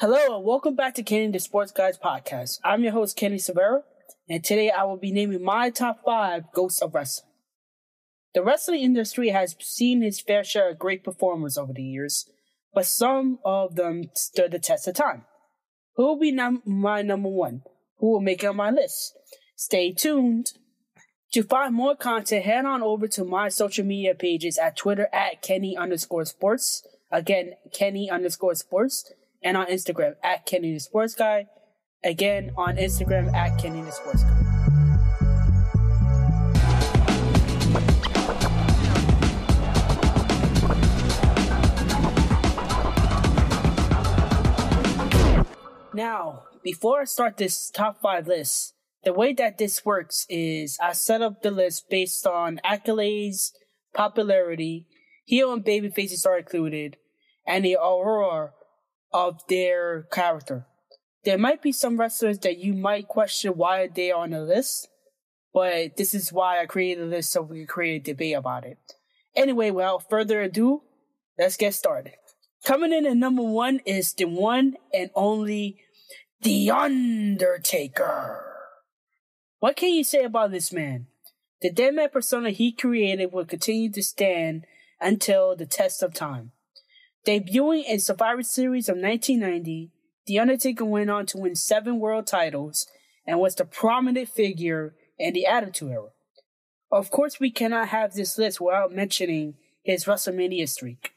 Hello and welcome back to Kenny the Sports Guys podcast. I'm your host Kenny Severa, and today I will be naming my top five GOATs of wrestling. The wrestling industry has seen its fair share of great performers over the years, but some of them stood the test of time. Who will be num- my number one? Who will make it on my list? Stay tuned. To find more content, head on over to my social media pages at Twitter at Kenny underscore sports. Again, Kenny underscore sports and on Instagram at Kenny the Sports Guy. Again, on Instagram at Kenny the Sports Guy. Now, before I start this top five list, the way that this works is I set up the list based on accolades, popularity, heel and baby faces are included, and the aurora of their character. There might be some wrestlers that you might question why they are on the list, but this is why I created a list so we can create a debate about it. Anyway, without further ado, let's get started. Coming in at number one is the one and only The Undertaker. What can you say about this man? The deadman persona he created will continue to stand until the test of time. Debuting in Survivor Series of 1990, The Undertaker went on to win seven world titles and was the prominent figure in the Attitude Era. Of course, we cannot have this list without mentioning his WrestleMania streak.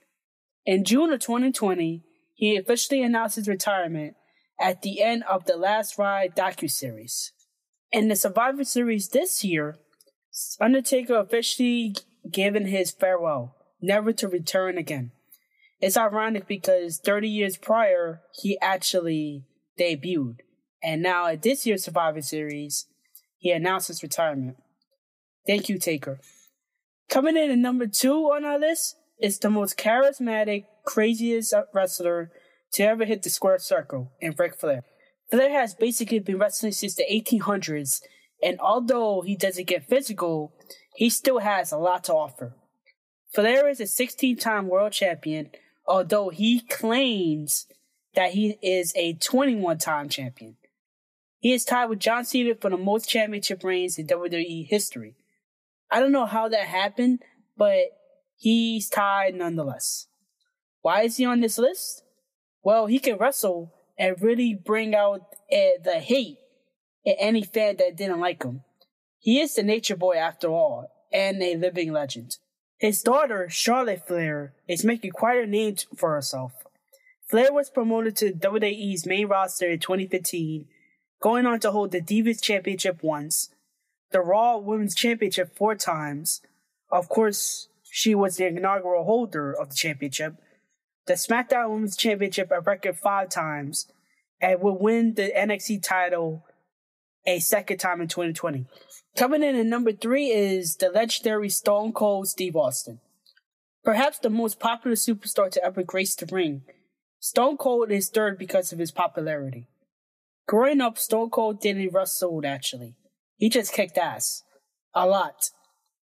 In June of 2020, he officially announced his retirement at the end of the Last Ride docu-series. In the Survivor Series this year, Undertaker officially given his farewell, never to return again. It's ironic because 30 years prior, he actually debuted. And now at this year's Survivor Series, he announced his retirement. Thank you, Taker. Coming in at number two on our list is the most charismatic, craziest wrestler to ever hit the square circle in Ric Flair. Flair has basically been wrestling since the 1800s, and although he doesn't get physical, he still has a lot to offer. Flair is a 16 time world champion, although he claims that he is a 21 time champion. He is tied with John Cena for the most championship reigns in WWE history. I don't know how that happened, but he's tied nonetheless. Why is he on this list? Well, he can wrestle and really bring out uh, the hate in any fan that didn't like him. He is the nature boy after all, and a living legend. His daughter, Charlotte Flair, is making quite a name for herself. Flair was promoted to WWE's main roster in 2015, going on to hold the Divas Championship once, the Raw Women's Championship four times. Of course, she was the inaugural holder of the championship, the SmackDown Women's Championship a record five times, and would win the NXT title a second time in 2020. Coming in at number three is the legendary Stone Cold Steve Austin. Perhaps the most popular superstar to ever grace the ring, Stone Cold is third because of his popularity. Growing up, Stone Cold didn't wrestle actually. He just kicked ass. A lot.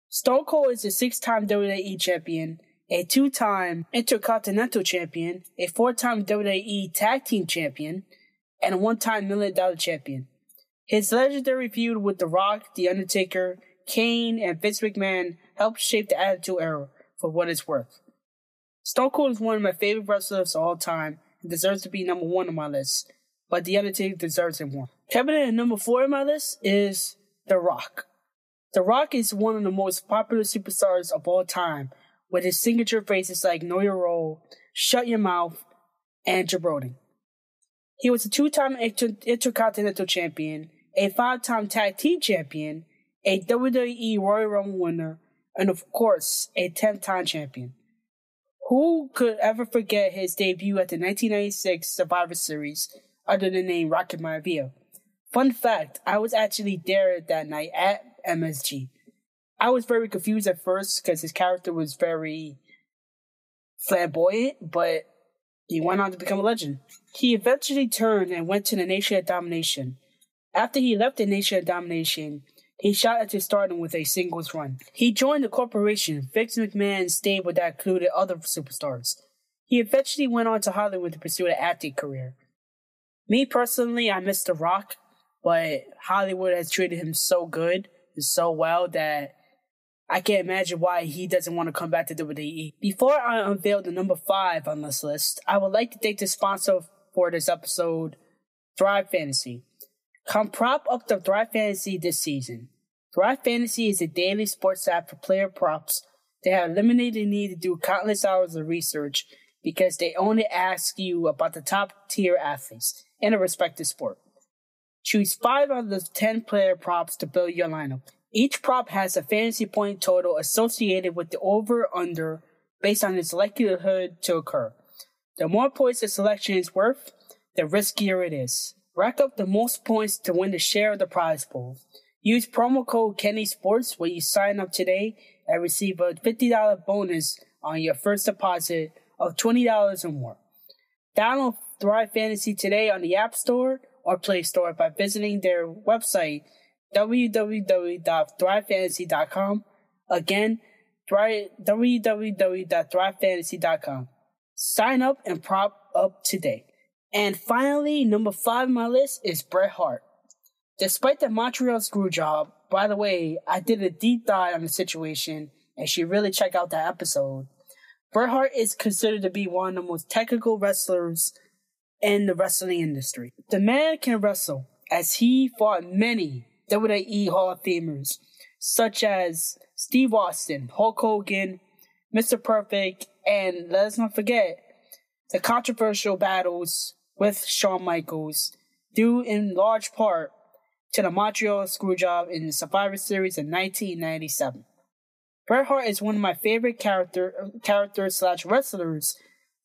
Stone Cold is a six-time WWE champion, a two-time Intercontinental champion, a four-time WWE Tag Team champion, and a one-time Million Dollar champion. His legendary feud with The Rock, The Undertaker, Kane, and Vince McMahon helped shape the Attitude Era for what it's worth. Stone Cold is one of my favorite wrestlers of all time and deserves to be number one on my list, but The Undertaker deserves it more. Coming in at number four on my list is The Rock. The Rock is one of the most popular superstars of all time, with his signature phrases like Know Your Role, Shut Your Mouth, and Jabroni. He was a two-time Inter- Intercontinental Champion, a five-time Tag Team Champion, a WWE Royal Rumble winner, and of course, a 10-time champion. Who could ever forget his debut at the 1996 Survivor Series under the name Rocky Maivia? Fun fact, I was actually there that night at MSG. I was very confused at first because his character was very flamboyant, but he went on to become a legend. He eventually turned and went to the Nation of Domination. After he left the Nation of Domination, he shot at his stardom with a singles run. He joined the corporation, Vince McMahon's stable that included other superstars. He eventually went on to Hollywood to pursue an acting career. Me personally, I miss The Rock, but Hollywood has treated him so good and so well that I can't imagine why he doesn't want to come back to WWE. Before I unveil the number five on this list, I would like to thank the sponsor for this episode, Thrive Fantasy. Come prop up the Thrive Fantasy this season. Thrive Fantasy is a daily sports app for player props. They have eliminated the need to do countless hours of research because they only ask you about the top tier athletes in a respective sport. Choose five out of the 10 player props to build your lineup. Each prop has a fantasy point total associated with the over or under based on its likelihood to occur. The more points a selection is worth, the riskier it is. Rack up the most points to win the share of the prize pool. Use promo code Kenny Sports when you sign up today and receive a $50 bonus on your first deposit of $20 or more. Download Thrive Fantasy today on the App Store or Play Store by visiting their website www.thrivefantasy.com. Again, www.thrivefantasy.com. Sign up and prop up today. And finally, number five on my list is Bret Hart. Despite the Montreal screw job, by the way, I did a deep dive on the situation and should really check out that episode. Bret Hart is considered to be one of the most technical wrestlers in the wrestling industry. The man can wrestle as he fought many WWE Hall of Famers, such as Steve Austin, Hulk Hogan, Mr. Perfect, and let us not forget the controversial battles with Shawn Michaels, due in large part to the Montreal Screwjob in the Survivor Series in 1997. Bret Hart is one of my favorite character characters slash wrestlers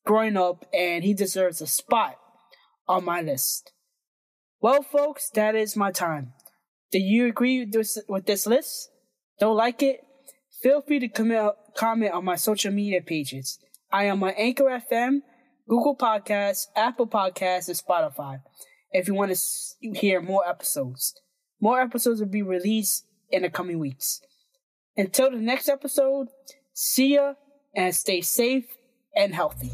growing up, and he deserves a spot on my list. Well, folks, that is my time. Do you agree with this, with this list? Don't like it? Feel free to comment, comment on my social media pages. I am on Anchor FM, Google Podcasts, Apple Podcasts, and Spotify. If you want to hear more episodes, more episodes will be released in the coming weeks. Until the next episode, see ya and stay safe and healthy.